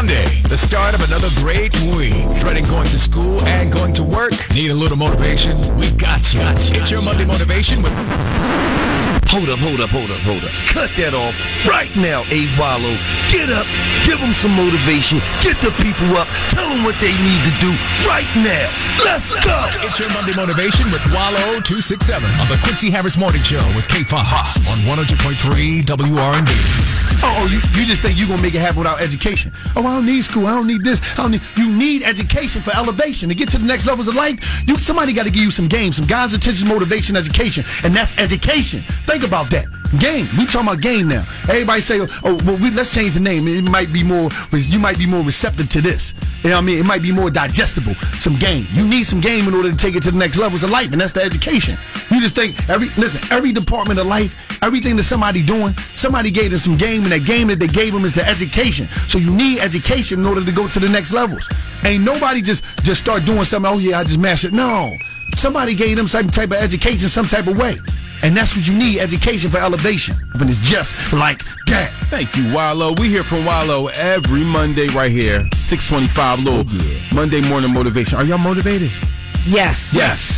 Monday, the start of another great week. Dreading going to school and going to work? Need a little motivation? We got you. Got you. It's your Monday motivation with Hold up, hold up, hold up, hold up. Cut that off right now, A. Wallo. Get up, give them some motivation, get the people up, tell them what they need to do right now. Let's go! It's your Monday motivation with Wallo 267 on the Quincy Harris Morning Show with K Fox on 102.3 WRNB. Oh, you, you just think you're gonna make it happen without education? Oh, I don't need school. I don't need this. I don't need. You need education for elevation to get to the next levels of life. You somebody got to give you some game, some guys' attention, motivation, education, and that's education. Think about that. Game. We talking about game now. Everybody say, oh, oh, well, we, let's change the name. It might be more. You might be more receptive to this. You know what I mean? It might be more digestible. Some game. You need some game in order to take it to the next levels of life, and that's the education. You just think every listen, every department of life, everything that somebody doing, somebody gave them some game, and that game that they gave them is the education. So you need education in order to go to the next levels. Ain't nobody just just start doing something. Oh yeah, I just mash it. No, somebody gave them some type of education, some type of way. And that's what you need, education for elevation. And it's just like that. Thank you, Wallo. We hear from Wallo every Monday right here, 625 Low. Monday morning motivation. Are y'all motivated? Yes. Yes.